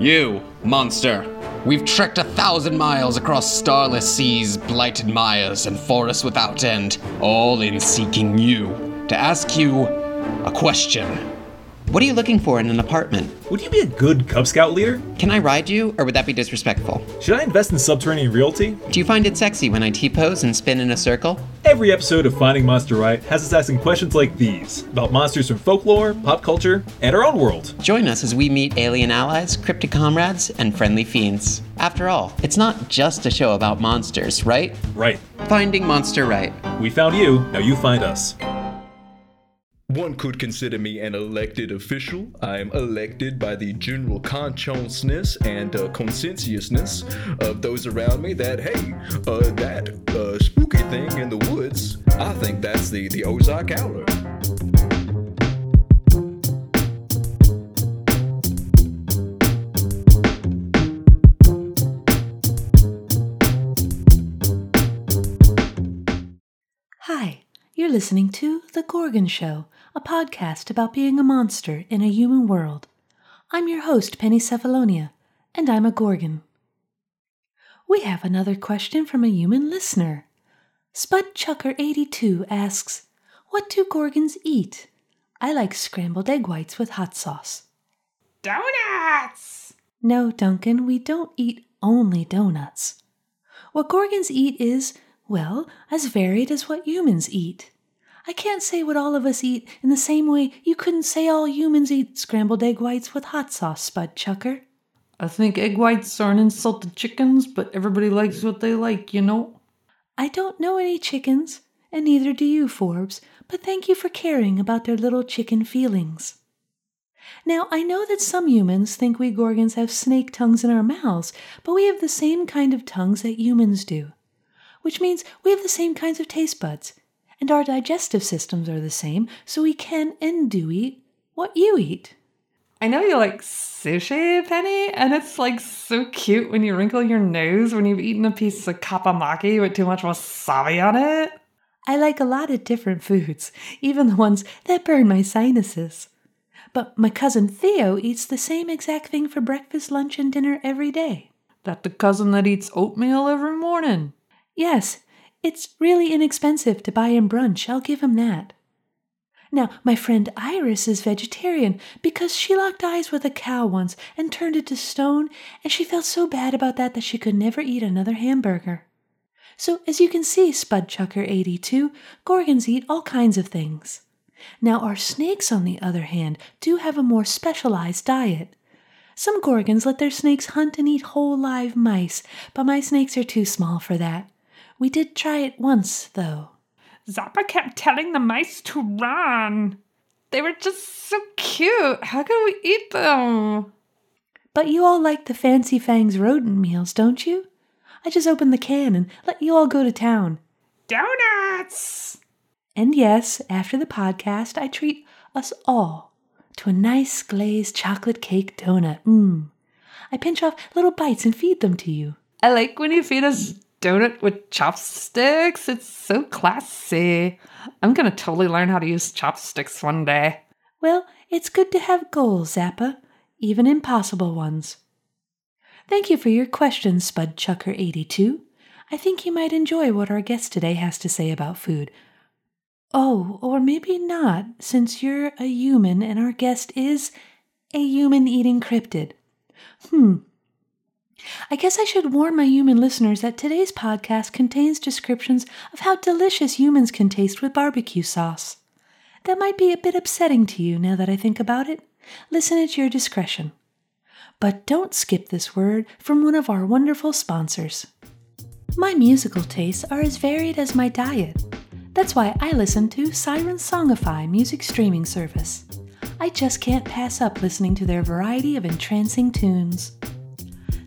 You, monster. We've trekked a thousand miles across starless seas, blighted mires, and forests without end, all in seeking you, to ask you a question. What are you looking for in an apartment? Would you be a good Cub Scout leader? Can I ride you, or would that be disrespectful? Should I invest in subterranean realty? Do you find it sexy when I T pose and spin in a circle? Every episode of Finding Monster Right has us asking questions like these about monsters from folklore, pop culture, and our own world. Join us as we meet alien allies, cryptic comrades, and friendly fiends. After all, it's not just a show about monsters, right? Right. Finding Monster Right. We found you, now you find us. One could consider me an elected official. I am elected by the general consciousness and uh, consensuousness of those around me that, hey, uh, that uh, spooky thing in the woods, I think that's the, the Ozark Howler. Hi, you're listening to The Gorgon Show, a podcast about being a monster in a human world. I'm your host, Penny Cephalonia, and I'm a Gorgon. We have another question from a human listener. Spud Chucker82 asks, What do Gorgons eat? I like scrambled egg whites with hot sauce. Donuts! No, Duncan, we don't eat only donuts. What Gorgons eat is, well, as varied as what humans eat. I can't say what all of us eat in the same way you couldn't say all humans eat scrambled egg whites with hot sauce, Spud Chucker. I think egg whites are an insult to chickens, but everybody likes what they like, you know? I don't know any chickens, and neither do you, Forbes, but thank you for caring about their little chicken feelings. Now, I know that some humans think we Gorgons have snake tongues in our mouths, but we have the same kind of tongues that humans do, which means we have the same kinds of taste buds, and our digestive systems are the same, so we can and do eat what you eat. I know you like sushi, Penny, and it's like so cute when you wrinkle your nose when you've eaten a piece of kappamaki with too much wasabi on it. I like a lot of different foods, even the ones that burn my sinuses. But my cousin Theo eats the same exact thing for breakfast, lunch, and dinner every day. That the cousin that eats oatmeal every morning. Yes, it's really inexpensive to buy him brunch, I'll give him that. Now, my friend Iris is vegetarian because she locked eyes with a cow once and turned it to stone, and she felt so bad about that that she could never eat another hamburger. So, as you can see, Spudchucker82, Gorgons eat all kinds of things. Now, our snakes, on the other hand, do have a more specialized diet. Some Gorgons let their snakes hunt and eat whole live mice, but my snakes are too small for that. We did try it once, though. Zappa kept telling the mice to run. They were just so cute. How could we eat them? But you all like the Fancy Fangs rodent meals, don't you? I just opened the can and let you all go to town. Donuts! And yes, after the podcast, I treat us all to a nice glazed chocolate cake donut. Mmm. I pinch off little bites and feed them to you. I like when you feed us donut with chopsticks. It's so classy. I'm gonna totally learn how to use chopsticks one day. Well, it's good to have goals, Zappa, even impossible ones. Thank you for your question, Spudchucker82. I think you might enjoy what our guest today has to say about food. Oh, or maybe not, since you're a human and our guest is a human eating cryptid. Hmm. I guess I should warn my human listeners that today's podcast contains descriptions of how delicious humans can taste with barbecue sauce. That might be a bit upsetting to you now that I think about it. Listen at your discretion. But don't skip this word from one of our wonderful sponsors. My musical tastes are as varied as my diet. That's why I listen to Siren Songify music streaming service. I just can't pass up listening to their variety of entrancing tunes.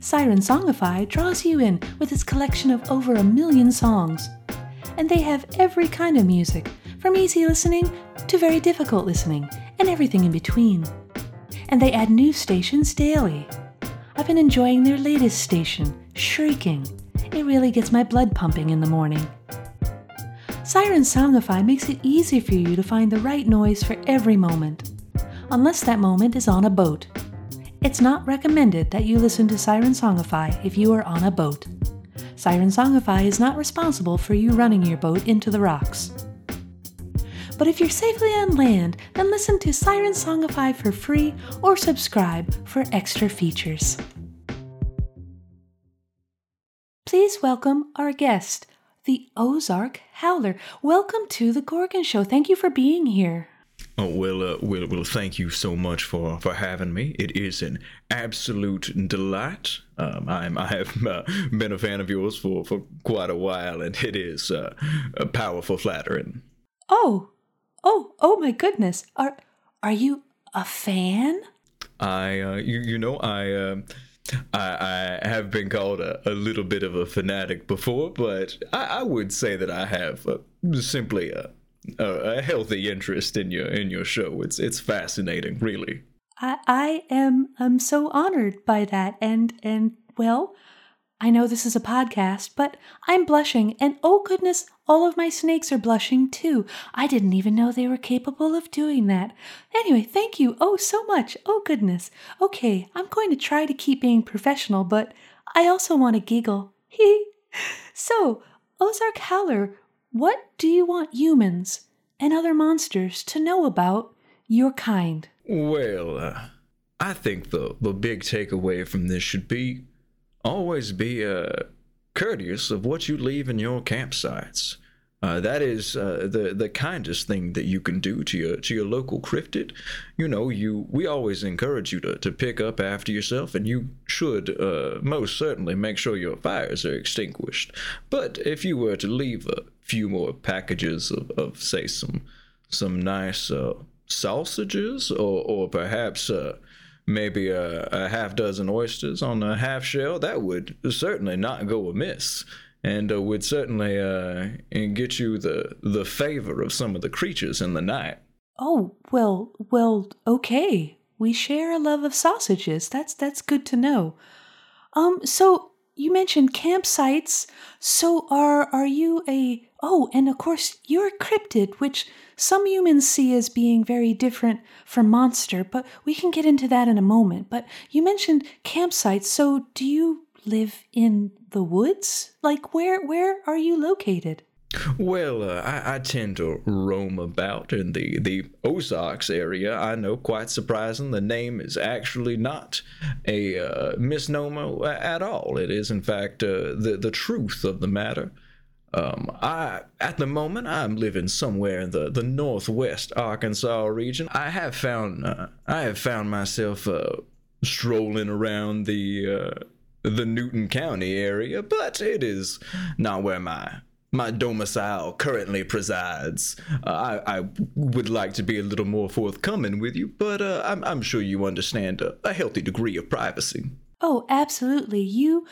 Siren Songify draws you in with its collection of over a million songs. And they have every kind of music, from easy listening to very difficult listening, and everything in between. And they add new stations daily. I've been enjoying their latest station, Shrieking. It really gets my blood pumping in the morning. Siren Songify makes it easy for you to find the right noise for every moment, unless that moment is on a boat. It's not recommended that you listen to Siren Songify if you are on a boat. Siren Songify is not responsible for you running your boat into the rocks. But if you're safely on land, then listen to Siren Songify for free or subscribe for extra features. Please welcome our guest, the Ozark Howler. Welcome to the Gorgon Show. Thank you for being here. Oh well, uh, well, well. Thank you so much for for having me. It is an absolute delight. Um, I'm I have uh, been a fan of yours for for quite a while, and it is uh, a powerful flattering. Oh, oh, oh my goodness. Are are you a fan? I, uh, you, you know, I, uh, I, I have been called a, a little bit of a fanatic before, but I, I would say that I have uh, simply a, a, healthy interest in your in your show. It's it's fascinating, really. I I am I'm so honored by that and and well, I know this is a podcast, but I'm blushing and oh goodness, all of my snakes are blushing too. I didn't even know they were capable of doing that. Anyway, thank you oh so much. Oh goodness. Okay, I'm going to try to keep being professional, but I also want to giggle. Hee. so, Ozark Howler, what do you want humans and other monsters to know about your kind? Well, uh, I think the the big takeaway from this should be always be uh, courteous of what you leave in your campsites. Uh, that is uh, the the kindest thing that you can do to your to your local cryptid. You know, you we always encourage you to, to pick up after yourself, and you should uh, most certainly make sure your fires are extinguished. But if you were to leave a few more packages of, of say some some nice uh, sausages, or or perhaps uh, maybe a, a half dozen oysters on a half shell, that would certainly not go amiss and uh, would certainly uh, get you the the favor of some of the creatures in the night. Oh, well, well, okay. We share a love of sausages. That's that's good to know. Um so you mentioned campsites. So are are you a Oh, and of course you're cryptid, which some humans see as being very different from monster, but we can get into that in a moment. But you mentioned campsites. So do you live in the woods? Like where where are you located? Well, uh, I, I, tend to roam about in the, the Ozarks area. I know, quite surprising, the name is actually not a uh, misnomer at all. It is, in fact, uh, the, the truth of the matter. Um, I, at the moment, I'm living somewhere in the, the northwest Arkansas region. I have found, uh, I have found myself uh, strolling around the uh, the Newton County area, but it is not where my my domicile currently presides. Uh, I, I would like to be a little more forthcoming with you, but uh, I'm, I'm sure you understand a, a healthy degree of privacy. Oh, absolutely. You,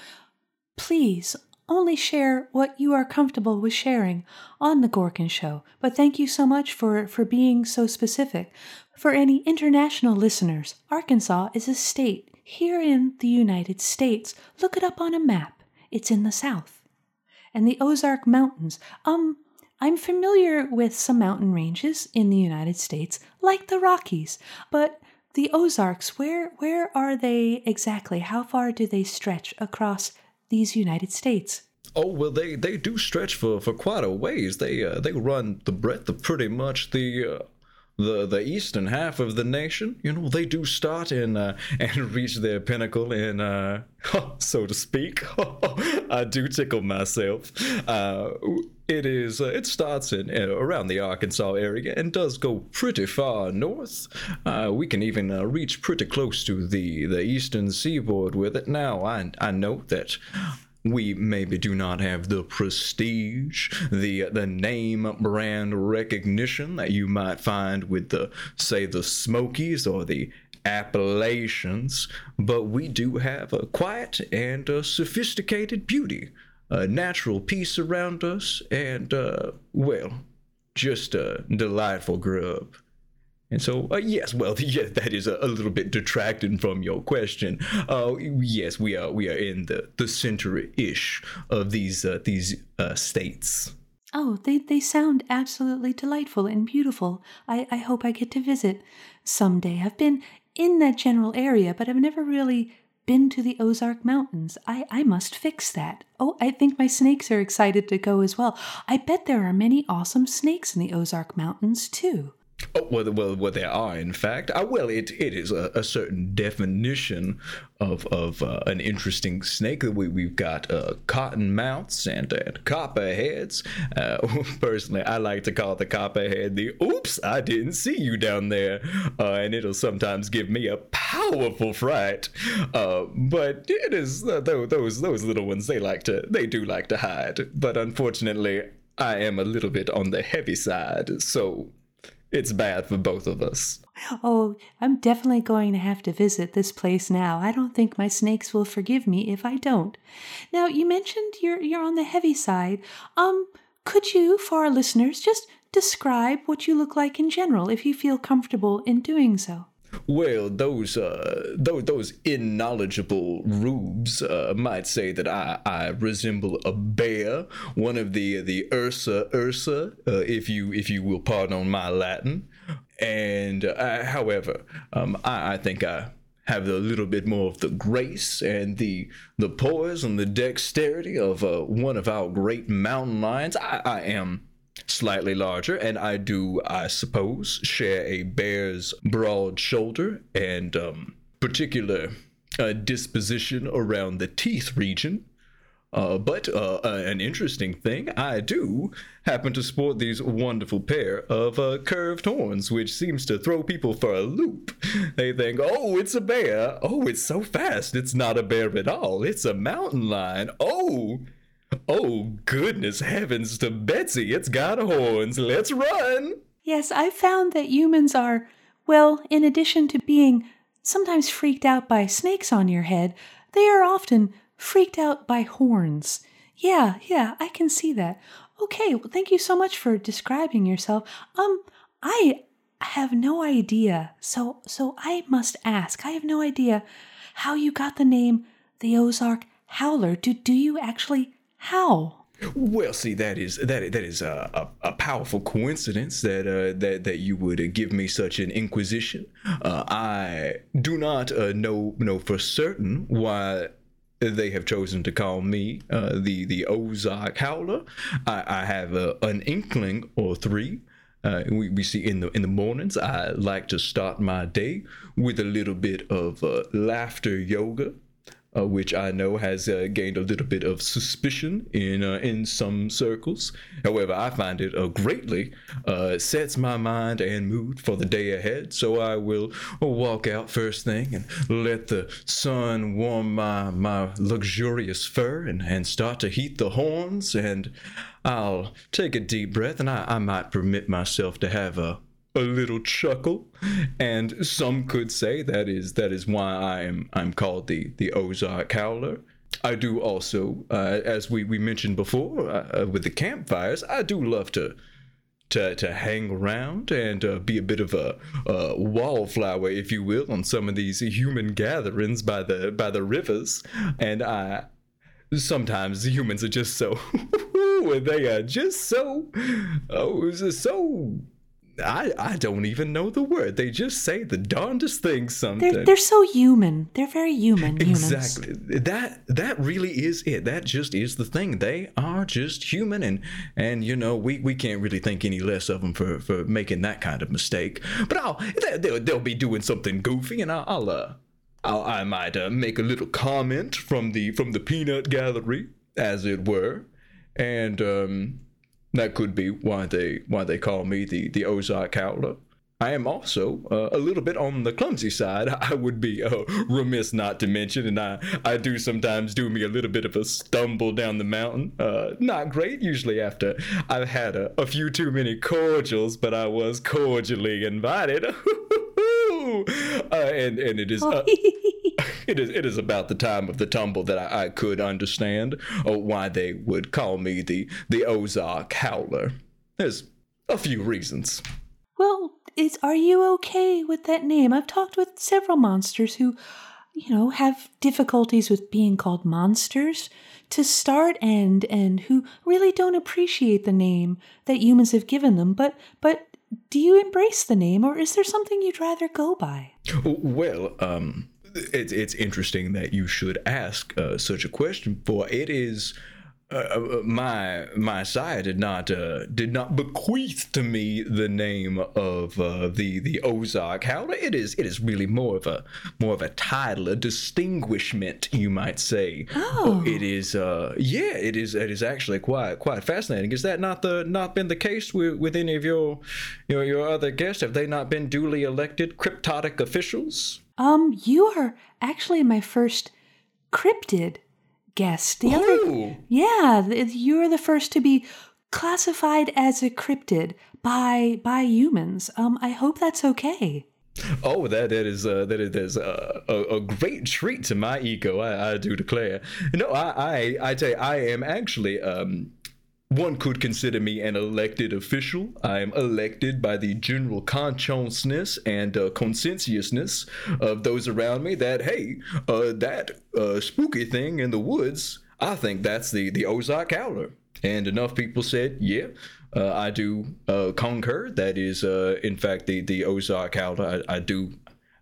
please, only share what you are comfortable with sharing on The Gorgon Show. But thank you so much for, for being so specific. For any international listeners, Arkansas is a state here in the United States. Look it up on a map. It's in the south and the Ozark Mountains. Um, I'm familiar with some mountain ranges in the United States, like the Rockies, but the Ozarks, where where are they exactly? How far do they stretch across these United States? Oh well, they, they do stretch for, for quite a ways. They uh, they run the breadth of pretty much the uh, the the eastern half of the nation, you know, they do start in uh, and reach their pinnacle in, uh, so to speak. I do tickle myself. Uh, it is. Uh, it starts in uh, around the Arkansas area and does go pretty far north. Uh, we can even reach pretty close to the the eastern seaboard with it. Now, I I know that we maybe do not have the prestige, the the name brand recognition that you might find with the say the Smokies or the Appalachians, but we do have a quiet and a sophisticated beauty, a natural peace around us, and uh, well, just a delightful grub. And so, uh, yes, well, yeah, that is a, a, little bit detracting from your question. Uh, yes, we are we are in the the center-ish of these uh, these uh, states. Oh, they, they sound absolutely delightful and beautiful. I, I hope I get to visit someday. I've been in that general area, but I've never really been to the Ozark Mountains. I, I must fix that. Oh, I think my snakes are excited to go as well. I bet there are many awesome snakes in the Ozark Mountains, too. Oh, well, well, well, there are, in fact. Uh, well, it, it is a, a certain definition of of uh, an interesting snake. We, we've got uh, cottonmouths and, and copperheads. Uh, personally, I like to call the copperhead the oops, I didn't see you down there. Uh, and it'll sometimes give me a powerful fright. Uh, but it is, those, those little ones, they like to, they do like to hide. But unfortunately, I am a little bit on the heavy side, so it's bad for both of us. Oh, I'm definitely going to have to visit this place now. I don't think my snakes will forgive me if I don't. Now, you mentioned you're you're on the heavy side. Um, could you, for our listeners, just describe what you look like in general, if you feel comfortable in doing so? Well, those uh, those, those unknowledgeable rubes uh, might say that I, I resemble a bear, one of the the Ursa Ursa, uh, if you if you will pardon my Latin. And uh, however, um, I, I think I have a little bit more of the grace and the the poise and the dexterity of uh, one of our great mountain lions. I, I am slightly larger, and I do, I suppose, share a bear's broad shoulder and um, particular uh, disposition around the teeth region. Uh, but uh, uh, an interesting thing, I do happen to sport these wonderful pair of uh, curved horns, which seems to throw people for a loop. They think, oh, it's a bear. Oh, it's so fast. It's not a bear at all. It's a mountain lion. Oh, Oh, goodness heavens to Betsy, it's got horns. Let's run. Yes, I've found that humans are, well, in addition to being sometimes freaked out by snakes on your head, they are often freaked out by horns. Yeah, yeah, I can see that. Okay, well, thank you so much for describing yourself. Um, I have no idea. So, so I must ask. I have no idea how you got the name the Ozark Howler. Do do you actually how? Well, see, that is that that is a, a, a powerful coincidence that uh, that that you would give me such an inquisition. Uh, I do not uh, know know for certain why they have chosen to call me uh, the the Ozark Howler. I, I have uh, an inkling or three. Uh, we, we see in the in the mornings I like to start my day with a little bit of uh, laughter yoga uh, which I know has uh, gained a little bit of suspicion in uh, in some circles. However, I find it uh, greatly uh, sets my mind and mood for the day ahead. So I will walk out first thing and let the sun warm my my luxurious fur and, and start to heat the horns. And I'll take a deep breath and I, I might permit myself to have a a little chuckle, and some could say that is that is why I am I'm called the the Ozark Howler. I do also, uh, as we, we mentioned before, uh, with the campfires, I do love to to, to hang around and uh, be a bit of a, a wallflower, if you will, on some of these human gatherings by the by the rivers. And I sometimes humans are just so they are just so oh so I, I don't even know the word. They just say the darndest things sometimes. They're, they're so human. They're very human. Exactly. Humans. That that really is it. That just is the thing. They are just human, and and you know we, we can't really think any less of them for, for making that kind of mistake. But I'll they'll, they'll be doing something goofy, and I'll, I'll uh I'll, I might uh, make a little comment from the from the peanut gallery, as it were, and um that could be why they why they call me the the Ozark Howler. I am also uh, a little bit on the clumsy side. I would be uh, remiss not to mention, and I, I do sometimes do me a little bit of a stumble down the mountain. Uh, not great, usually after I've had a, a few too many cordials, but I was cordially invited. Uh, and and it is uh, it is it is about the time of the tumble that I, I could understand uh, why they would call me the the Ozark Howler. There's a few reasons. Well, is are you okay with that name? I've talked with several monsters who, you know, have difficulties with being called monsters to start and and who really don't appreciate the name that humans have given them. But but do you embrace the name or is there something you'd rather go by? Well, um, it's it's interesting that you should ask uh, such a question, for it is. Uh, uh, my my sire did not uh, did not bequeath to me the name of uh, the the Ozark Howler. It is it is really more of a more of a title, a distinguishment, you might say. Oh. It is uh yeah, it is it is actually quite quite fascinating. Is that not the not been the case with, with any of your your your other guests? Have they not been duly elected cryptotic officials? Um, you are actually my first cryptid guest. The other, yeah, you're the first to be classified as a cryptid by by humans. Um, I hope that's okay. Oh, that that is uh, that is, that is uh, a, a great treat to my ego. I, I do declare. No, I I I tell you, I am actually um. One could consider me an elected official. I am elected by the general consciousness and uh, consensuousness of those around me that hey, uh, that uh, spooky thing in the woods, I think that's the the Ozark Howler. And enough people said, yeah, uh, I do uh, concur. That is, uh, in fact, the the Ozark Howler. I, I do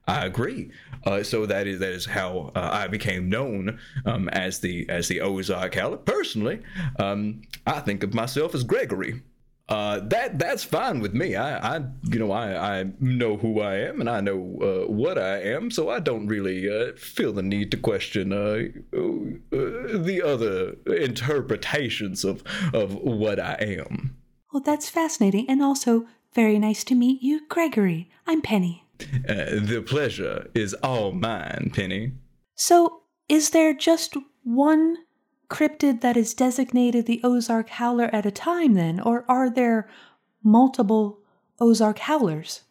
I agree. Uh, so that is that is how uh, I became known um, as the as the Ozark Howler. Personally, um, I think of myself as Gregory. Uh, that that's fine with me. I, I you know I, I know who I am and I know uh, what I am, so I don't really uh, feel the need to question uh, the other interpretations of of what I am. Well, that's fascinating, and also very nice to meet you, Gregory. I'm Penny. Uh, the pleasure is all mine, Penny. So, is there just one cryptid that is designated the Ozark Howler at a time, then, or are there multiple Ozark Howlers?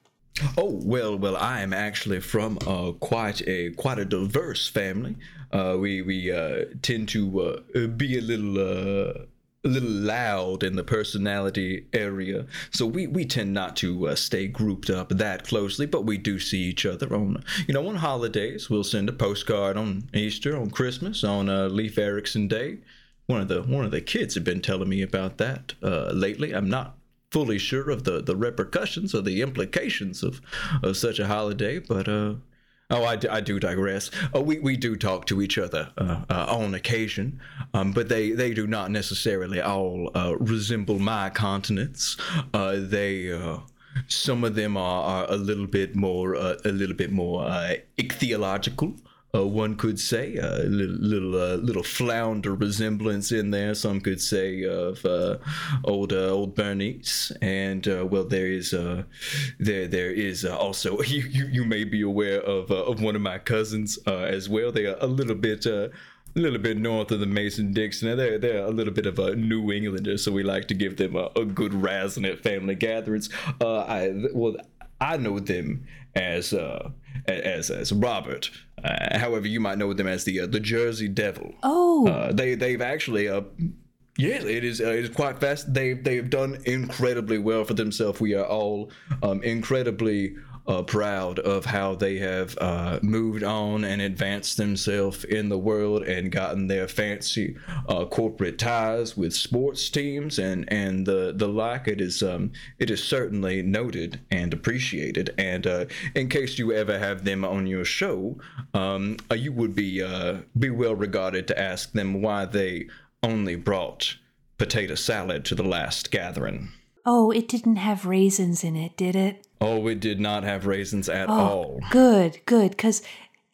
Oh well, well, I am actually from uh, quite a quite a diverse family. Uh, we we uh, tend to uh, be a little uh, a little loud in the personality area, so we, we tend not to uh, stay grouped up that closely. But we do see each other on you know on holidays. We'll send a postcard on Easter, on Christmas, on uh, Leif Erikson Day. One of the one of the kids have been telling me about that uh, lately. I'm not fully sure of the, the repercussions or the implications of, of such a holiday, but uh, oh, I do digress. Uh, we, we do talk to each other uh, uh, on occasion, um, but they, they do not necessarily all uh, resemble my continents. Uh, they uh, some of them are, are a little bit more a little bit more ichthyological. Uh, one could say a little little, uh, little flounder resemblance in there. Some could say of uh, old uh, old Bernice, and uh, well, there is uh, there there is uh, also you, you you may be aware of uh, of one of my cousins uh, as well. They are a little bit. Uh, a little bit north of the Mason Dixon. They're, they're a little bit of a New Englander, so we like to give them a, a good razzing at family gatherings. Uh, I well, I know them as uh, as as Robert. Uh, however, you might know them as the uh, the Jersey Devil. Oh, Uh, they they've actually uh, yes, it is uh, it is quite fast. They they've done incredibly well for themselves. We are all um, incredibly. Uh, proud of how they have uh, moved on and advanced themselves in the world and gotten their fancy uh, corporate ties with sports teams and and the the like. It is um it is certainly noted and appreciated. And uh, in case you ever have them on your show, um, uh, you would be uh, be well regarded to ask them why they only brought potato salad to the last gathering. Oh, it didn't have raisins in it, did it? Oh, it did not have raisins at Oh, all. good, good, because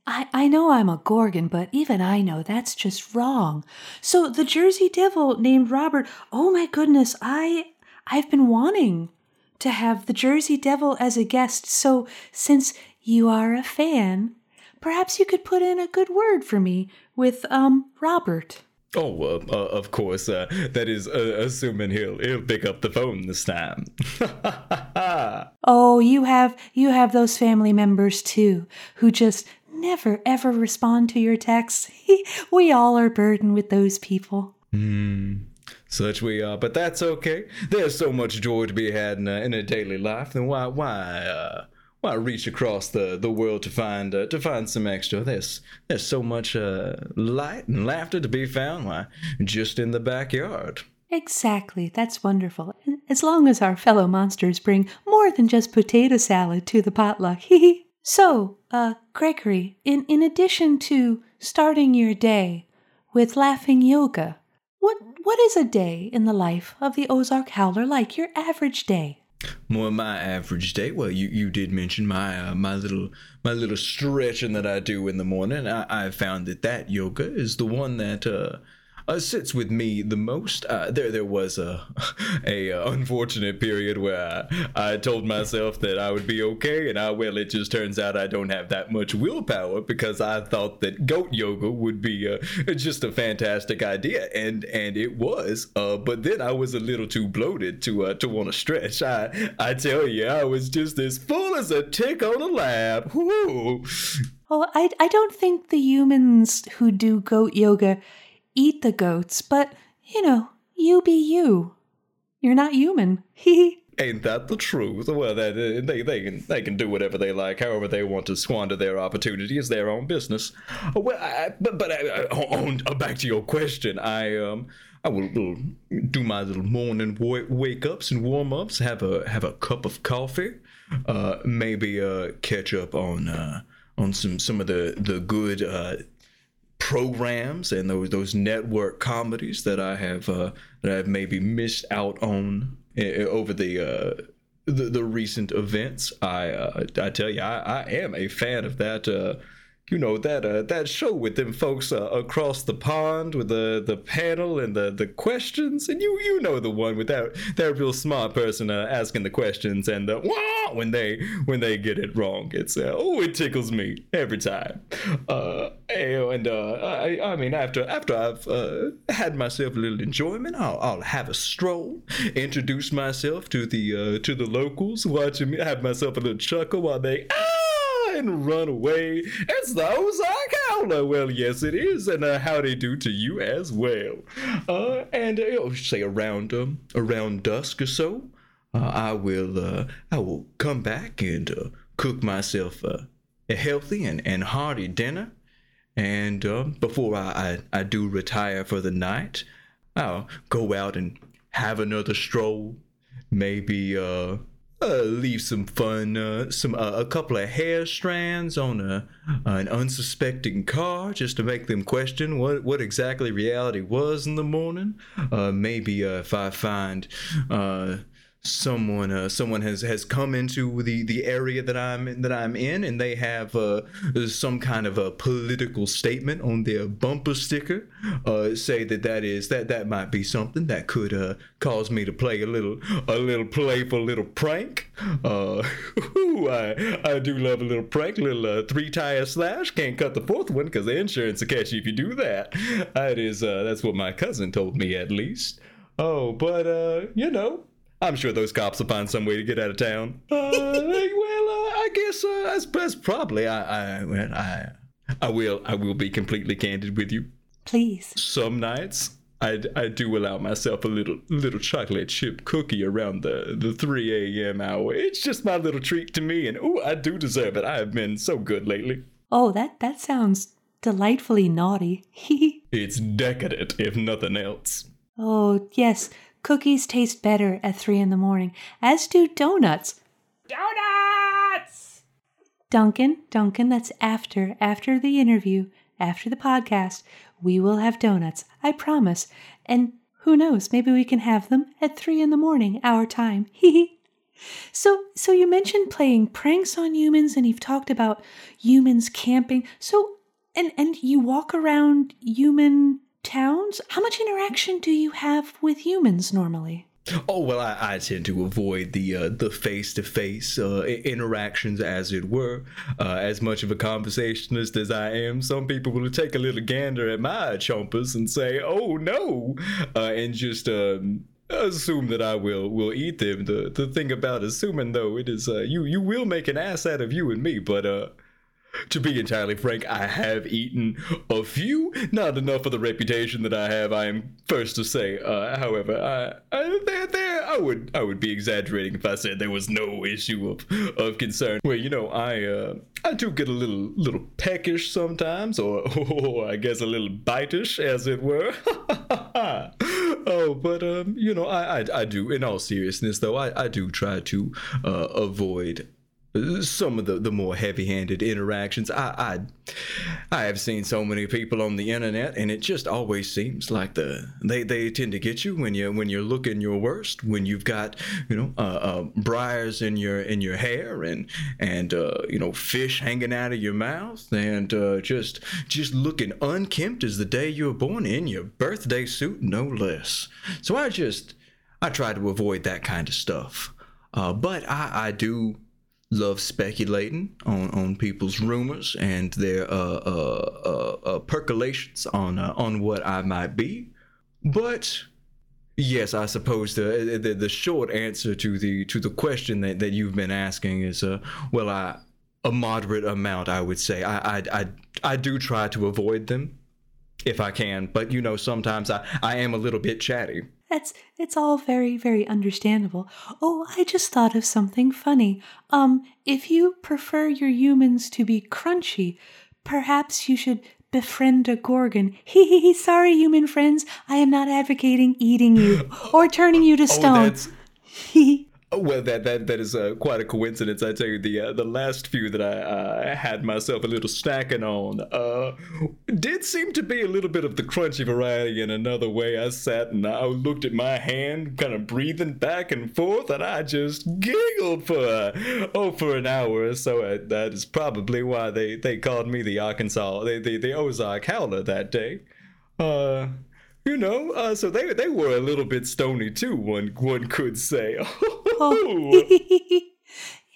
I, I know I'm a Gorgon, but even I know that's just wrong. So the Jersey Devil named Robert, oh my goodness, I I've been wanting to have the Jersey Devil as a guest. So since you are a fan, perhaps you could put in a good word for me with um Robert. Oh, uh, uh, of course. Uh, that is uh, assuming he'll he'll pick up the phone this time. Oh, you have you have those family members too who just never ever respond to your texts. we all are burdened with those people. Such we are, but that's okay. There's so much joy to be had in a, in a daily life. Then why why why reach across the, the world to find uh, to find some extra? There's there's so much uh, light and laughter to be found. Why just in the backyard. Exactly, that's wonderful. As long as our fellow monsters bring more than just potato salad to the potluck. Hee So, uh, Gregory, in, in addition to starting your day with laughing yoga, what what is a day in the life of the Ozark Howler like? Your average day? Well, my average day. Well, you, you did mention my uh, my little my little stretching that I do in the morning. I, I found that that yoga is the one that uh, uh, sits with me the most. Uh, there, there was a a uh, unfortunate period where I, I told myself that I would be okay, and I well, it just turns out I don't have that much willpower because I thought that goat yoga would be uh, just a fantastic idea, and and it was. Uh, but then I was a little too bloated to uh, to want to stretch. I I tell you, I was just as full as a tick on a lab. Woo. Well, I, I don't think the humans who do goat yoga eat the goats, but, you know, you be you. You're not human. Hee Ain't that the truth? Well, they, they, they, can, they can do whatever they like, however they want to squander their opportunity is their own business. Well, I, but, but I, on, uh, back to your question, I, um, I will, will do my little morning wake ups and warm ups, have a, have a cup of coffee, uh, maybe, uh, catch up on, uh, on some, some of the, the good, uh, programs and those those network comedies that I have uh, that I've maybe missed out on uh, over the, uh, the the recent events. I uh, I tell you, I, I am a fan of that uh, you know that uh, that show with them folks uh, across the pond with the the panel and the the questions. And you you know the one with that that real smart person uh, asking the questions and the wah! when they when they get it wrong. It's uh, oh it tickles me every time. Uh and uh I I mean after after I've had myself a little enjoyment I'll I'll have a stroll introduce myself to the to the locals watching me have myself a little chuckle while they ah! And run away. It's the Ozark Howler. Well, yes, it is, and uh, howdy do to you as well. Uh, and uh, say around um, around dusk or so, uh, I will uh, I will come back and uh, cook myself uh, a healthy and, and hearty dinner. And uh, before I, I, I do retire for the night, I'll go out and have another stroll. Maybe uh uh, leave some fun, uh, some uh, a couple of hair strands on a an unsuspecting car just to make them question what what exactly reality was in the morning. Uh, maybe uh, if I find uh, someone uh, someone has has come into the the area that I'm that I'm in and they have uh, some kind of a political statement on their bumper sticker uh, say that that is that that might be something that could uh, cause me to play a little a little playful little prank. Uh, I, I do love a little prank a little uh, three tire slash. Can't cut the fourth one because the insurance will catch you if you do that. That is that's what my cousin told me at least. Oh but you know I'm sure those cops will find some way to get out of town. Uh, well, uh, I guess uh, as best probably I I, well, I I will I will be completely candid with you. Please. Some nights I, I do allow myself a little little chocolate chip cookie around the, the 3 a.m. hour. It's just my little treat to me, and oh, I do deserve it. I have been so good lately. Oh, that that sounds delightfully naughty. He It's decadent, if nothing else. Oh yes, Cookies taste better at 3 in the morning, as do donuts. Donuts! Duncan, Duncan, that's after, after the interview, after the podcast, we will have donuts, I promise. And who knows, maybe we can have them at 3 in the morning, our time. Hee So, so you mentioned playing pranks on humans, and you've talked about humans camping. So, and and you walk around human towns? How much interaction do you have with humans normally? Oh well, I, I tend to avoid the uh, the face to face interactions, as it were. Uh, as much of a conversationalist as I am, some people will take a little gander at my chompers and say, "Oh no," uh, and just um, assume that I will will eat them. The the thing about assuming though, it is uh, you you will make an ass out of you and me, but uh to be entirely frank, I have eaten a few, not enough for the reputation that I have. I am first to say. Uh, however, I, I, there, there, I would, I would be exaggerating if I said there was no issue of, of concern. Well, you know, I, uh, I do get a little, little peckish sometimes, or, or I guess a little bitish, as it were. oh, but um, you know, I, I, I do. In all seriousness, though, I, I do try to uh, avoid some of the, the more heavy-handed interactions. I, I I have seen so many people on the internet, and it just always seems like the they, they tend to get you when you when you're looking your worst, when you've got you know uh, uh, briars in your in your hair and and uh, you know fish hanging out of your mouth, and uh, just just looking unkempt as the day you were born in your birthday suit, no less. So I just I try to avoid that kind of stuff. Uh, but I, I do love speculating on, on people's rumors and their uh, uh, uh, uh percolations on uh, on what I might be. But yes, I suppose the, the, the short answer to the to the question that, that you've been asking is uh, well, I a moderate amount, I would say. I I I, I do try to avoid them if I can, but you know, sometimes I, I am a little bit chatty. That's it's all very very understandable. Oh, I just thought of something funny. Um, if you prefer your humans to be crunchy, perhaps you should befriend a gorgon. Hee hee hee. Sorry, human friends, I am not advocating eating you or turning you to stone. Oh, Oh, well, that that that is uh, quite a coincidence. I tell you, the uh, the last few that I uh, had myself a little snacking on uh, did seem to be a little bit of the crunchy variety. In another way, I sat and I looked at my hand, kind of breathing back and forth, and I just giggled for oh for an hour or so. Uh, that is probably why they, they called me the Arkansas, the the, the Ozark Howler that day. Uh, you know, uh, so they they were a little bit stony too. One one could say. oh. you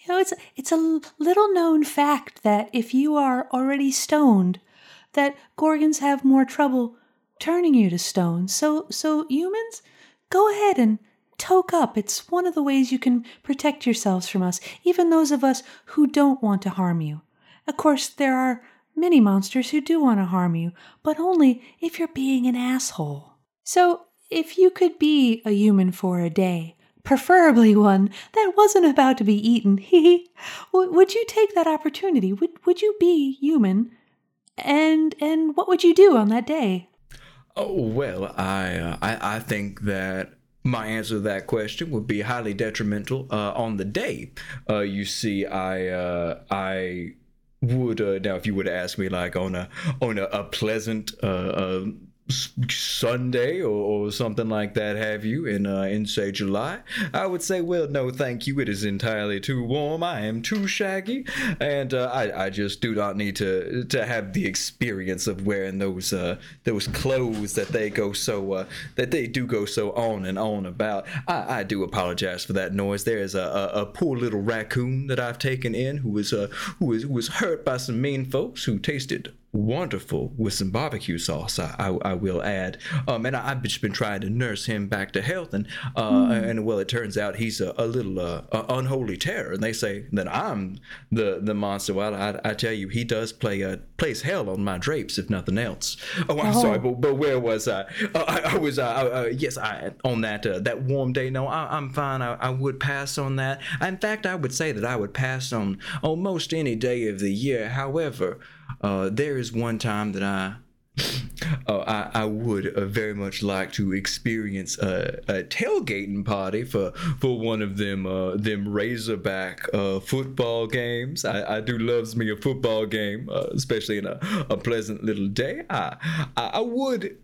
know, it's it's a little known fact that if you are already stoned, that gorgons have more trouble turning you to stone. So so humans, go ahead and toke up. It's one of the ways you can protect yourselves from us, even those of us who don't want to harm you. Of course, there are many monsters who do want to harm you, but only if you're being an asshole. So, if you could be a human for a day, preferably one that wasn't about to be eaten, would you take that opportunity? Would would you be human? And and what would you do on that day? Oh well, I uh, I I think that my answer to that question would be highly detrimental uh, on the day. Uh, you see, I uh, I would uh, now if you would ask me like on a on a, a pleasant uh, uh, Sunday or, or, something like that have you in uh, in say July, I would say, well, no, thank you. It is entirely too warm. I am too shaggy, and uh, I I just do not need to to have the experience of wearing those uh, those clothes that they go so uh, that they do go so on and on about. I, I do apologize for that noise. There is a, a, a poor little raccoon that I've taken in who was uh, who was who was hurt by some mean folks who tasted wonderful with some barbecue sauce. I, I, I will add, um, and I, have just been trying to nurse him back to health, and uh, mm. and well, it turns out he's a, a little uh, unholy terror, and they say that I'm the the monster. Well, I, I tell you, he does play uh, plays hell on my drapes, if nothing else. Oh, I'm oh. sorry, but, but where was I? Uh, I, I, was uh, uh, yes, I on that that warm day. No, I, am fine. I, I would pass on that. In fact, I would say that I would pass on almost any day of the year. However. Uh, there is one time that I uh, I, I, would uh, very much like to experience a, a, tailgating party for for one of them uh, them Razorback uh, football games. I, I, do loves me a football game, uh, especially in a, a pleasant little day. I, I, I would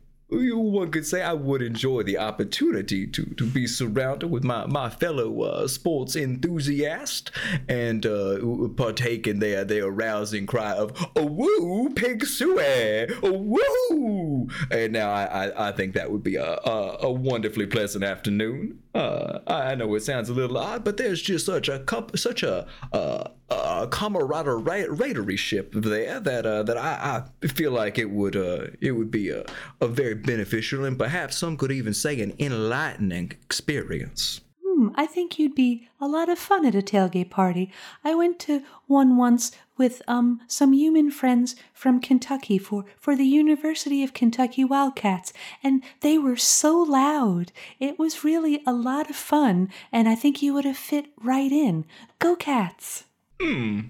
one could say I would enjoy the opportunity to, to be surrounded with my, my fellow uh, sports enthusiasts and uh, partake in their, their rousing cry of "Oh woo, pig suey, oh woo!" And now I, I, I think that would be a, a, a wonderfully pleasant afternoon. Uh, I know it sounds a little odd, but there's just such a such a, a, a camaraderie ship there that uh, that I, I feel like it would uh, it would be a, a very beneficial and perhaps some could even say an enlightening experience. Hmm, I think you'd be a lot of fun at a tailgate party. I went to one once with um some human friends from Kentucky for for the University of Kentucky Wildcats and they were so loud. It was really a lot of fun and I think you would have fit right in. Go Cats. Hmm.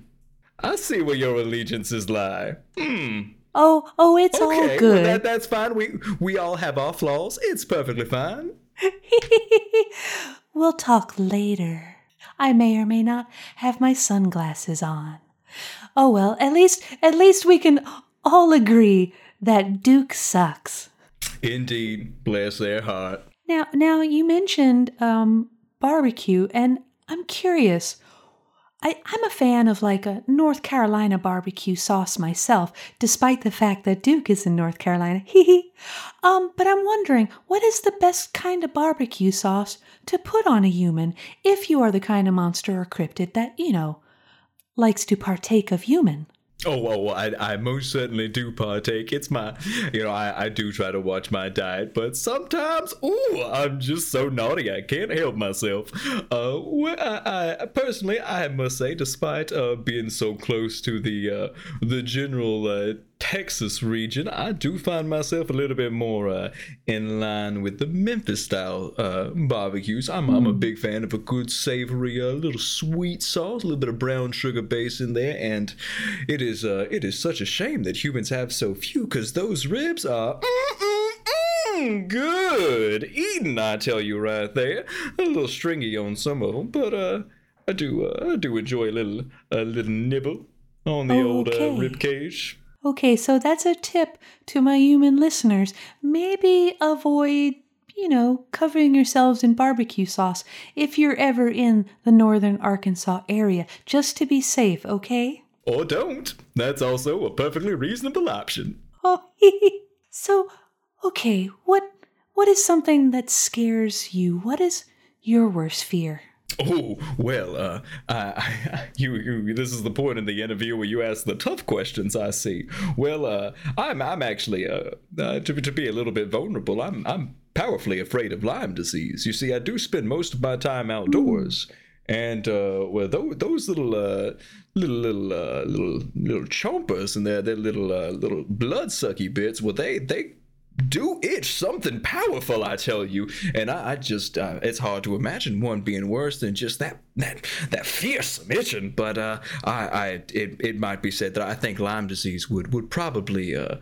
I see where your allegiances lie. Hmm. Oh, oh, it's okay, all good. Well, that, that's fine. We we all have our flaws. It's perfectly fine. we'll talk later. I may or may not have my sunglasses on. Oh well, at least at least we can all agree that Duke sucks. Indeed, bless their heart. Now, now you mentioned um, barbecue, and I'm curious. I, I'm a fan of like a North Carolina barbecue sauce myself, despite the fact that Duke is in North Carolina. Hee hee. Um, but I'm wondering, what is the best kind of barbecue sauce to put on a human if you are the kind of monster or cryptid that, you know, likes to partake of human? Oh, oh, I, I most certainly do partake. It's my, you know, I, I do try to watch my diet, but sometimes, ooh, I'm just so naughty I can't help myself. Uh, well, I, I personally, I must say, despite uh being so close to the uh the general uh Texas region, I do find myself a little bit more uh, in line with the Memphis style uh, barbecues. I'm, I'm a big fan of a good savory, uh, little sweet sauce, a little bit of brown sugar base in there, and it is uh, it is such a shame that humans have so few, because those ribs are. Mm, good eating, I tell you right there. A little stringy on some of them, but uh, I do uh, I do enjoy a little a little nibble on the old uh, rib cage. Okay, so that's a tip to my human listeners. Maybe avoid, you know, covering yourselves in barbecue sauce if you're ever in the northern Arkansas area, just to be safe, okay? Or don't. That's also a perfectly reasonable option. Oh, so, okay, what what is something that scares you? What is your worst fear? Oh well, uh, I, you, you. This is the point in the interview where you ask the tough questions. I see. Well, uh, I'm, I'm actually, uh, uh, to, to be a little bit vulnerable, I'm, I'm powerfully afraid of Lyme disease. You see, I do spend most of my time outdoors, and uh, well, those, those little, uh, little, little, uh, little, little chompers and their, their little, uh, little bloodsucky bits. Well, they, they do itch something powerful, I tell you. And I, I just, uh, it's hard to imagine one being worse than just that, that, that fearsome itching. But uh, I, I, it, it might be said that I think Lyme disease would, would probably, uh,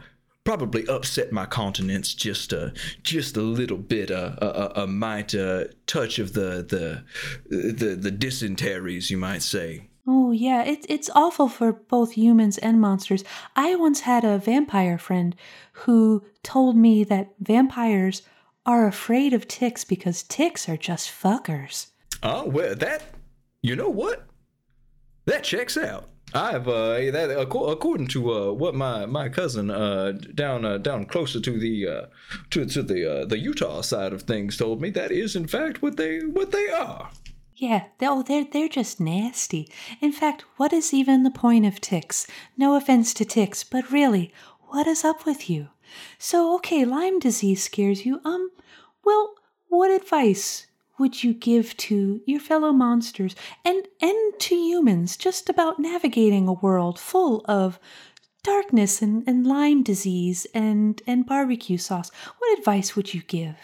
probably upset my continence just, uh, just a little bit. Uh, a, a, a might uh, touch of the, the, the, the dysenteries, you might say. Oh, yeah, it, it's awful for both humans and monsters. I once had a vampire friend who told me that vampires are afraid of ticks because ticks are just fuckers. Oh well, that you know what? That checks out. I've uh that according to uh what my my cousin uh down uh, down closer to the uh to to the uh, the Utah side of things told me that is in fact what they what they are. Yeah, they- oh, they're, they're just nasty. In fact, what is even the point of ticks? No offense to ticks, but really, what is up with you? So, okay, Lyme disease scares you. Um, well, what advice would you give to your fellow monsters and, and to humans just about navigating a world full of darkness and, and Lyme disease and, and barbecue sauce? What advice would you give?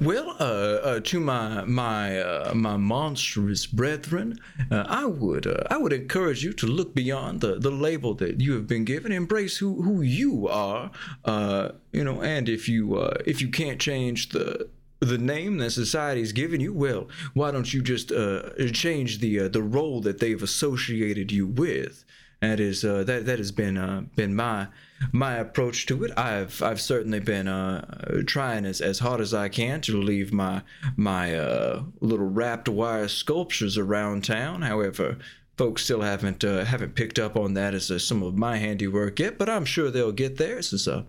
Well, uh, uh, to my my uh, my monstrous brethren, uh, I would uh, I would encourage you to look beyond the, the label that you have been given, embrace who, who you are, uh, you know, and if you if you can't change the the name that society's given you, well, why don't you just change the the role that they've associated you with? That is that that has been been my my approach to it. I've I've certainly been uh, trying as, as hard as I can to leave my my uh, little wrapped wire sculptures around town. However, folks still haven't uh, haven't picked up on that as uh, some of my handiwork yet. But I'm sure they'll get there. This is uh,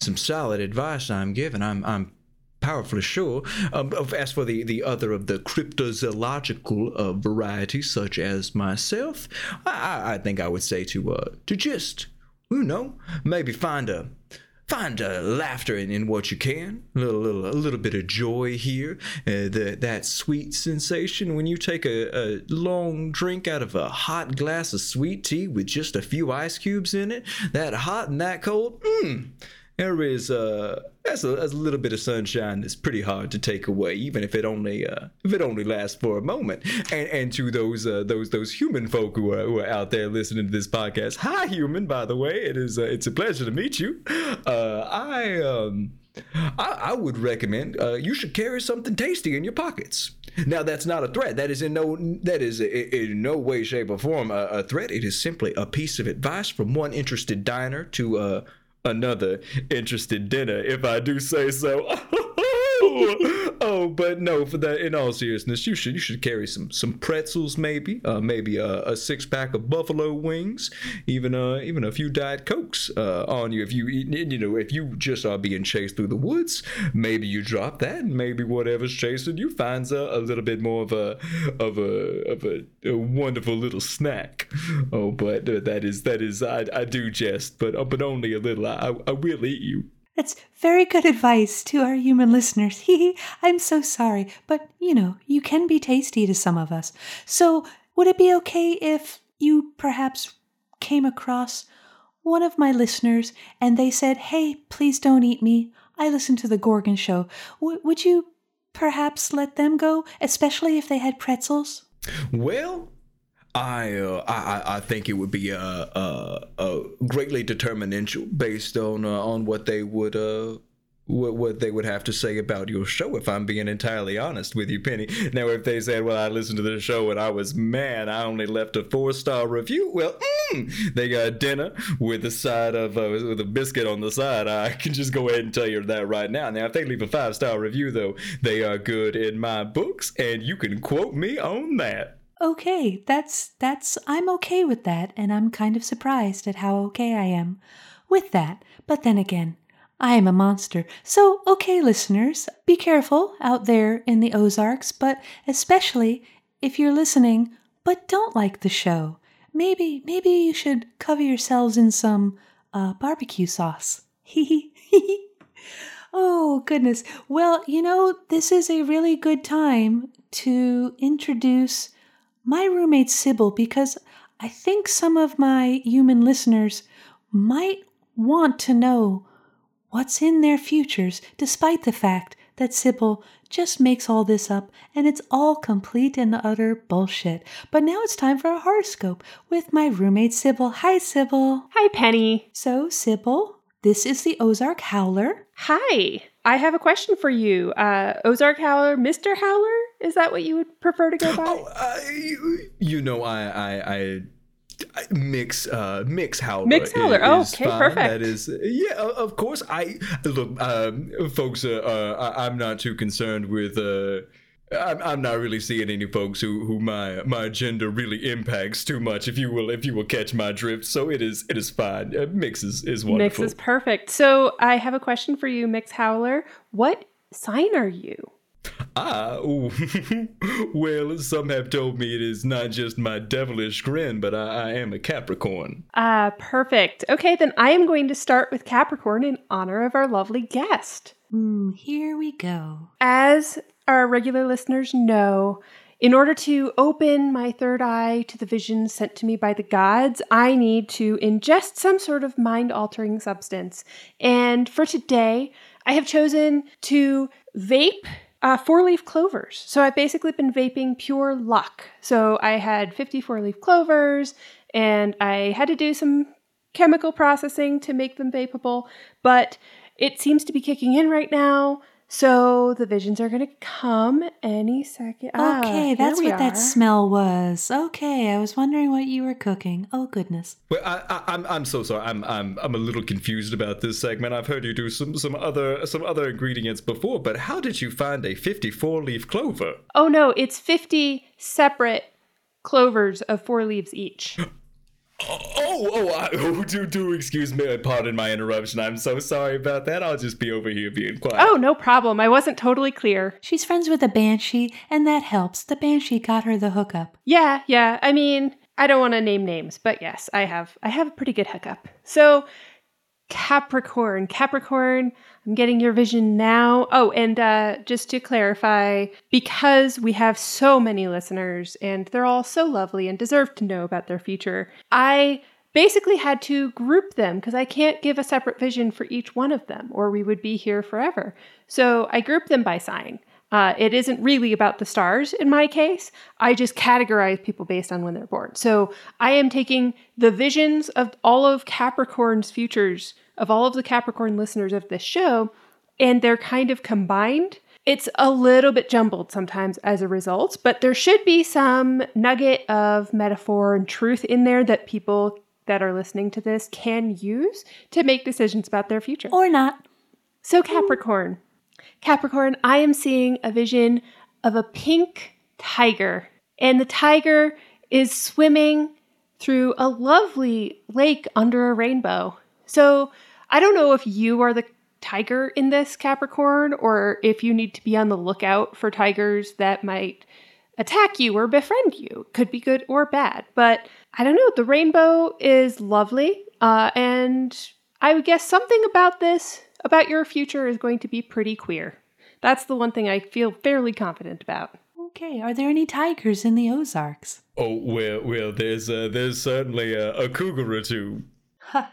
some solid advice I'm giving. I'm I'm powerfully sure. Um, as for the, the other of the cryptozoological uh, varieties, such as myself, I, I- I think I would say to uh, to just, you know, maybe find a find a laughter in, in what you can, a little, little a little bit of joy here, uh, the, that sweet sensation when you take a, a long drink out of a hot glass of sweet tea with just a few ice cubes in it, that hot and that cold. Mmm. There is uh, a, that's a little bit of sunshine that's pretty hard to take away, even if it only uh, if it only lasts for a moment. And and to those uh, those those human folk who are, who are out there listening to this podcast, hi human, by the way, it is uh, it's a pleasure to meet you. Uh, I um I, I would recommend uh, you should carry something tasty in your pockets. Now that's not a threat. That is in no that is in no way, shape, or form a, a threat. It is simply a piece of advice from one interested diner to uh, another interested dinner, if I do say so. oh, but no. For that, in all seriousness, you should you should carry some some pretzels, maybe, uh, maybe a, a six pack of buffalo wings, even uh even a few diet cokes uh, on you. If you you know if you just are being chased through the woods, maybe you drop that, and maybe whatever's chasing you finds a, a little bit more of a of a of a, a wonderful little snack. Oh, but uh, that is that is I, I do jest, but uh, but only a little. I I will eat you. That's very good advice to our human listeners. Hee I'm so sorry, but you know, you can be tasty to some of us. So, would it be okay if you perhaps came across one of my listeners and they said, Hey, please don't eat me. I listen to the Gorgon show. W- would you perhaps let them go, especially if they had pretzels? Well, I uh, I I- think it would be uh, uh, uh greatly determinential based on uh, on what they would uh what, what they would have to say about your show if I'm being entirely honest with you, Penny. Now, if they said, "Well, I listened to the show and I was mad, I only left a four star review," well, mm, they got dinner with a side of uh, with a biscuit on the side. I can just go ahead and tell you that right now. Now, if they leave a five star review, though, they are good in my books, and you can quote me on that. Okay, that's that's I'm okay with that, and I'm kind of surprised at how okay I am with that. But then again, I am a monster. So, okay, listeners, be careful out there in the Ozarks, but especially if you're listening but don't like the show. Maybe maybe you should cover yourselves in some uh, barbecue sauce. Hee hee. Oh, goodness. Well, you know, this is a really good time to introduce my roommate Sibyl because I think some of my human listeners might want to know what's in their futures, despite the fact that Sibyl just makes all this up and it's all complete and utter bullshit. But now it's time for a horoscope with my roommate Sibyl. Hi, Sibyl. Hi, Penny. So, Sibyl, this is the Ozark Howler. Hi. I have a question for you. Uh, Ozark Howler, Mr. Howler? Is that what you would prefer to go by? Oh, uh, you, you know, I, I, I, mix, uh, mix Howler. Mix Howler. Oh, okay, fine. perfect. That is, yeah, of course. I look, um, folks. Uh, uh, I'm not too concerned with. Uh, I'm, I'm not really seeing any folks who, who my my gender really impacts too much. If you will, if you will catch my drift. So it is, it is fine. Uh, mix is, is wonderful. Mix is perfect. So I have a question for you, Mix Howler. What sign are you? Ah, ooh. well, some have told me it is not just my devilish grin, but I, I am a Capricorn. Ah, perfect. Okay, then I am going to start with Capricorn in honor of our lovely guest. Hmm, here we go. As our regular listeners know, in order to open my third eye to the visions sent to me by the gods, I need to ingest some sort of mind altering substance. And for today, I have chosen to vape uh, four leaf clovers. So I've basically been vaping pure luck. So I had 54 leaf clovers and I had to do some chemical processing to make them vapable, but it seems to be kicking in right now. So the visions are going to come any second. Ah, Okay, here that's we what that smell was. Okay, I was wondering what you were cooking. Oh goodness. Well, I, I, I'm I'm so sorry. I'm I'm I'm a little confused about this segment. I've heard you do some some other some other ingredients before, but how did you find a 54 leaf clover? Oh no, it's 50 separate clovers of four leaves each. Oh, oh, I, oh, do do excuse me. I pardon my interruption. I'm so sorry about that. I'll just be over here being quiet. Oh, no problem. I wasn't totally clear. She's friends with a banshee, and that helps. The banshee got her the hookup. Yeah, yeah. I mean, I don't want to name names, but yes, I have I have a pretty good hookup. So Capricorn, Capricorn, I'm getting your vision now. Oh, and uh, just to clarify, because we have so many listeners and they're all so lovely and deserve to know about their future, I basically had to group them because I can't give a separate vision for each one of them or we would be here forever. So I grouped them by sign. Uh, it isn't really about the stars in my case. I just categorize people based on when they're born. So I am taking the visions of all of Capricorn's futures, of all of the Capricorn listeners of this show, and they're kind of combined It's a little bit jumbled sometimes as a result, but there should be some nugget of metaphor and truth in there that people that are listening to this can use to make decisions about their future. Or not. So, Capricorn. Capricorn, I am seeing a vision of a pink tiger, and the tiger is swimming through a lovely lake under a rainbow. So, I don't know if you are the tiger in this Capricorn or if you need to be on the lookout for tigers that might attack you or befriend you. Could be good or bad, but I don't know. The rainbow is lovely, uh, and I would guess something about this, about your future, is going to be pretty queer. That's the one thing I feel fairly confident about. Okay, are there any tigers in the Ozarks? Oh well, well. There's uh, there's certainly a, a cougar or two. Ha.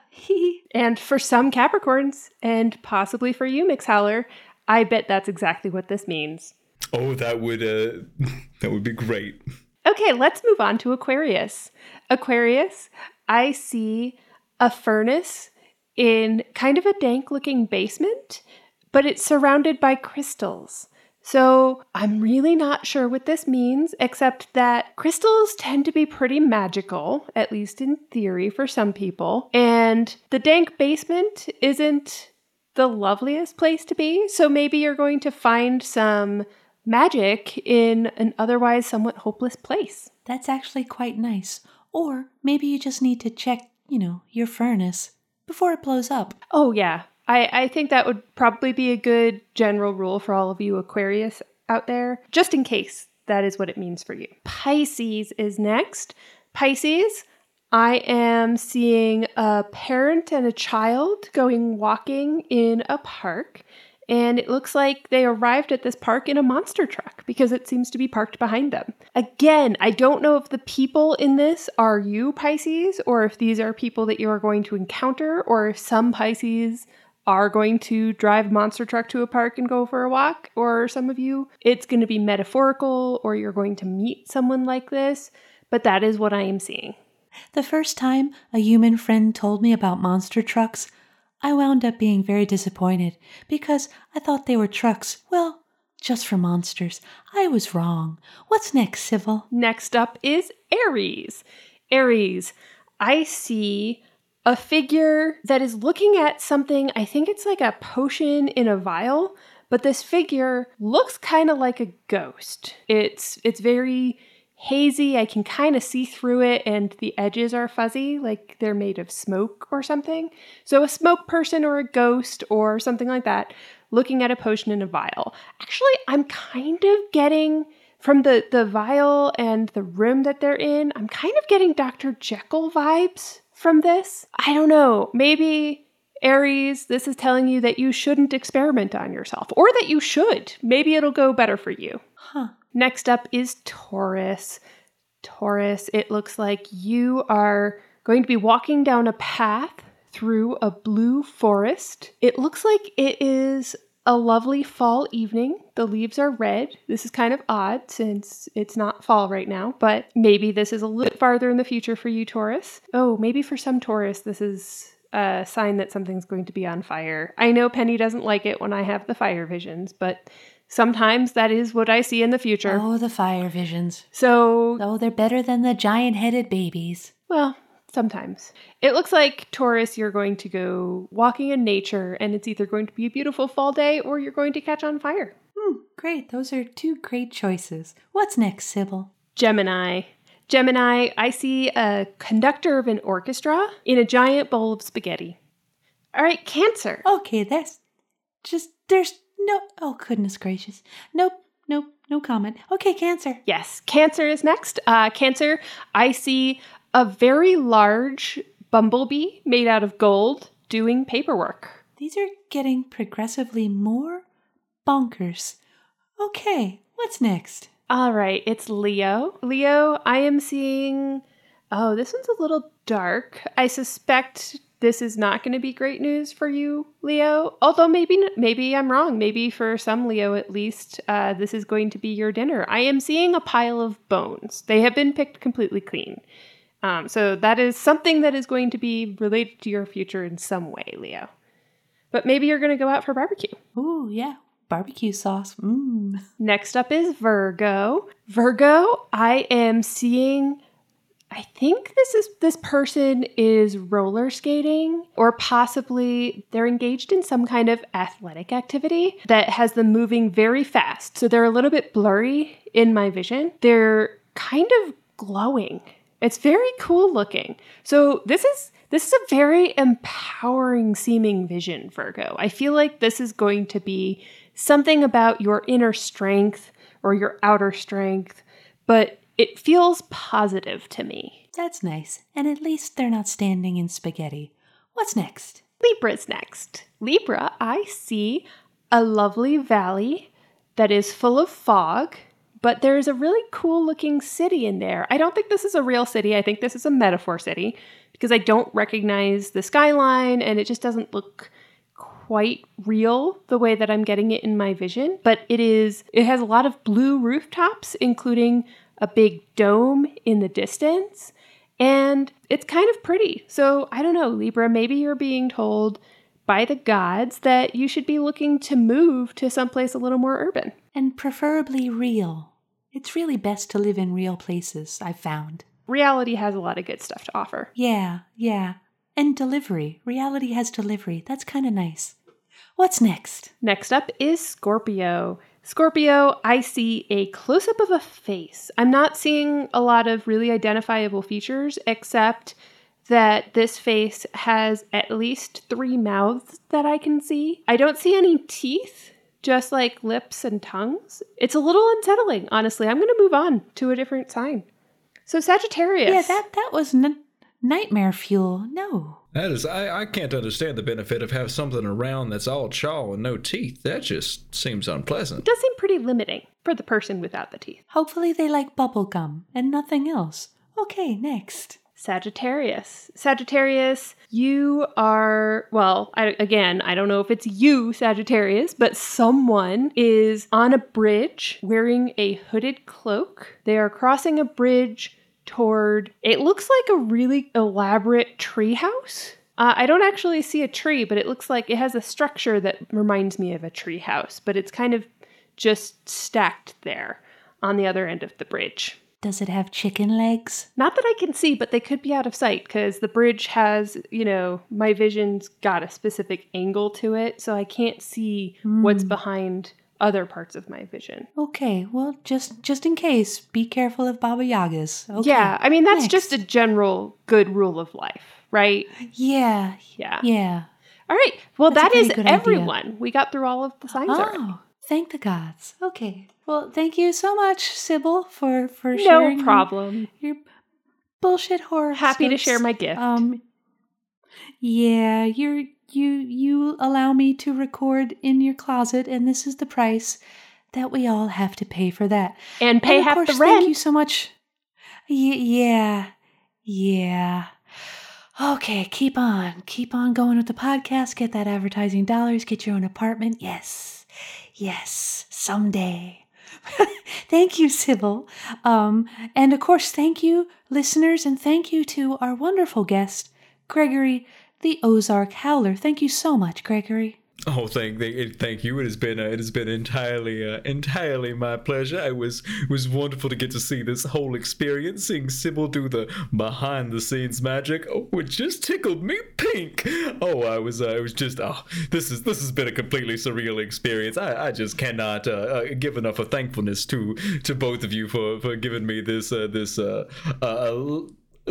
And for some Capricorns, and possibly for you, Mix Howler, I bet that's exactly what this means. Oh, that would uh, that would be great. Okay, let's move on to Aquarius. Aquarius, I see a furnace in kind of a dank looking basement, but it's surrounded by crystals. So I'm really not sure what this means, except that crystals tend to be pretty magical, at least in theory for some people. And the dank basement isn't the loveliest place to be. So maybe you're going to find some magic in an otherwise somewhat hopeless place. That's actually quite nice. Or maybe you just need to check, you know, your furnace before it blows up. Oh, yeah. I, I think that would probably be a good general rule for all of you Aquarius out there, just in case that is what it means for you. Pisces is next. Pisces, I am seeing a parent and a child going walking in a park. And it looks like they arrived at this park in a monster truck because it seems to be parked behind them. Again, I don't know if the people in this are you, Pisces, or if these are people that you are going to encounter, or if some Pisces are going to drive monster truck to a park and go for a walk, or some of you, it's going to be metaphorical, or you're going to meet someone like this. But that is what I am seeing. The first time a human friend told me about monster trucks, I wound up being very disappointed because I thought they were trucks, well, just for monsters. I was wrong. What's next, Sibyl? Next up is Aries. Aries, I see a figure that is looking at something, I think it's like a potion in a vial, but this figure looks kind of like a ghost. It's it's very hazy. I can kind of see through it and the edges are fuzzy like they're made of smoke or something. So a smoke person or a ghost or something like that looking at a potion in a vial. Actually, I'm kind of getting from the the vial and the room that they're in, I'm kind of getting Dr. Jekyll vibes from this. I don't know. Maybe Aries, this is telling you that you shouldn't experiment on yourself or that you should. Maybe it'll go better for you. Huh. Next up is Taurus. Taurus, it looks like you are going to be walking down a path through a blue forest. It looks like it is a lovely fall evening. The leaves are red. This is kind of odd since it's not fall right now, but maybe this is a little farther in the future for you, Taurus. Oh, maybe for some Taurus, this is a sign that something's going to be on fire. I know Penny doesn't like it when I have the fire visions, but sometimes that is what I see in the future. Oh, the fire visions. So, Oh, they're better than the giant headed babies. well, sometimes. It looks like Taurus, you're going to go walking in nature, and it's either going to be a beautiful fall day or you're going to catch on fire. Hmm, great. Those are two great choices. What's next, Sibyl? Gemini. Gemini, I see a conductor of an orchestra in a giant bowl of spaghetti. All right, Cancer. Okay, that's just, there's no, oh, goodness gracious. Nope, nope, no comment. Okay, Cancer. Yes, Cancer is next. Uh, cancer, I see a very large bumblebee made out of gold doing paperwork. These are getting progressively more bonkers. Okay, what's next? All right, it's Leo. Leo, I am seeing. Oh, this one's a little dark. I suspect this is not going to be great news for you, Leo. Although maybe maybe I'm wrong. Maybe for some Leo at least, uh, this is going to be your dinner. I am seeing a pile of bones. They have been picked completely clean. Um, so that is something that is going to be related to your future in some way, Leo. But maybe you're going to go out for barbecue. Ooh, yeah. barbecue sauce. Mmm. Next up is Virgo. Virgo, I am seeing I think this is this person is roller skating or possibly they're engaged in some kind of athletic activity that has them moving very fast. So they're a little bit blurry in my vision. They're kind of glowing. It's very cool looking. So this is this is a very empowering seeming vision, Virgo. I feel like this is going to be something about your inner strength or your outer strength, but it feels positive to me. That's nice. And at least they're not standing in spaghetti. What's next? Libra's next. Libra, I see a lovely valley that is full of fog, but there's a really cool looking city in there. I don't think this is a real city. I think this is a metaphor city because I don't recognize the skyline and it just doesn't look quite real the way that I'm getting it in my vision, but it is it has a lot of blue rooftops including a big dome in the distance and it's kind of pretty. So, I don't know, Libra, maybe you're being told by the gods that you should be looking to move to someplace a little more urban. And preferably real. It's really best to live in real places, I've found. Reality has a lot of good stuff to offer. Yeah, yeah. And delivery. Reality has delivery. That's kind of nice. What's next? Next up is Scorpio. Scorpio, I see a close up of a face. I'm not seeing a lot of really identifiable features, except that this face has at least three mouths that I can see. I don't see any teeth, just like lips and tongues. It's a little unsettling, honestly. I'm going to move on to a different sign. So, Sagittarius. Yeah, that, that was n- nightmare fuel. No. That is, I, I can't understand the benefit of having something around that's all chaw and no teeth. That just seems unpleasant. does seem pretty limiting for the person without the teeth. Hopefully they like bubble gum and nothing else. Okay, next. Sagittarius. Sagittarius, you are, well, I, again, I don't know if it's you, Sagittarius, but someone is on a bridge wearing a hooded cloak. They are crossing a bridge toward, it looks like a really elaborate treehouse. Uh, I don't actually see a tree, but it looks like it has a structure that reminds me of a tree house, but it's kind of just stacked there on the other end of the bridge. Does it have chicken legs? Not that I can see, but they could be out of sight because the bridge has, you know, my vision's got a specific angle to it, so I can't see what's behind other parts of my vision. Okay, well, just just in case, be careful of Baba Yagas. Okay. Yeah, I mean, that's next. just a general good rule of life, right? Yeah, Yeah. yeah. All right. Well, That's that is good idea. everyone. We got through all of the signs already. Oh, thank the gods. Okay. Well, thank you so much, Sibyl, for for No sharing your- problem. Your, bullshit horror. Happy to share my gift. Um, yeah, you're you you allow me to record in your closet, and this is the price that we all have to pay for that. and pay and of half course, the Thank you so much. Y- yeah, yeah. Okay, keep on, keep on going with the podcast. Get that advertising dollars. Get your own apartment. Yes, yes, someday. thank you, Sibyl. Um, and of course, thank you, listeners, and thank you to our wonderful guest, Gregory, the Ozark Howler. Thank you so much, Gregory. Oh, thank, thank, thank you. It has been, uh, it has been entirely, uh, entirely my pleasure. It was, was wonderful to get to see this whole experience, seeing Sibyl do the behind-the-scenes magic. Oh, it just tickled me pink. Oh, I was, uh, it was just, oh, this is, this has been a completely surreal experience. I, I just cannot uh, uh, give enough of thankfulness to, to both of you for, for giving me this, uh, this,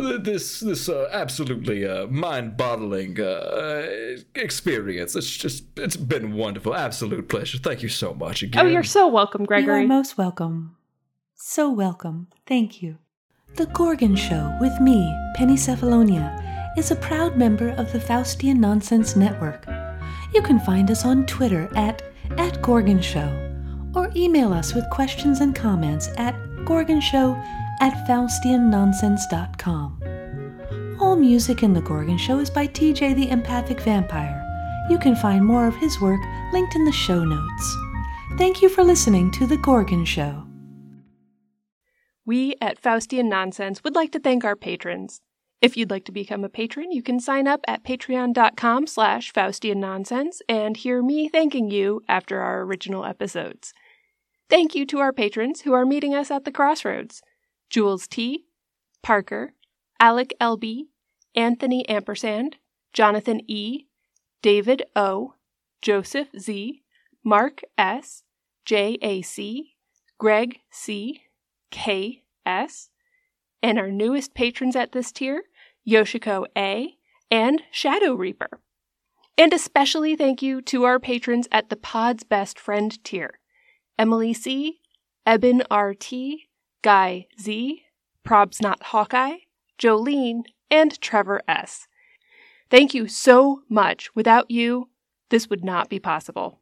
this this uh, absolutely uh, mind-boggling uh, experience. It's just it's been wonderful, absolute pleasure. Thank you so much again. Oh, you're so welcome, Gregory. You are most welcome. So welcome. Thank you. The Gorgon Show with me, Penny Cephalonia, is a proud member of the Faustian Nonsense Network. You can find us on Twitter at, at Gorgon Show or email us with questions and comments at gorgonshow at faustiannonsense.com. All music in The Gorgon Show is by TJ the Empathic Vampire. You can find more of his work linked in the show notes. Thank you for listening to The Gorgon Show. We at Faustian Nonsense would like to thank our patrons. If you'd like to become a patron, you can sign up at patreon.com slash Faustian Nonsense and hear me thanking you after our original episodes. Thank you to our patrons who are meeting us at the crossroads. Jules T., Parker, Alec LB, Anthony Ampersand, Jonathan E., David O., Joseph Z., Mark S., J.A.C., Greg C., K.S., and our newest patrons at this tier, Yoshiko A., and Shadow Reaper. And especially thank you to our patrons at the Pod's Best Friend tier Emily C., Eben R.T., Guy Z., Probs Not Hawkeye, Jolene, and Trevor S. Thank you so much. Without you, this would not be possible.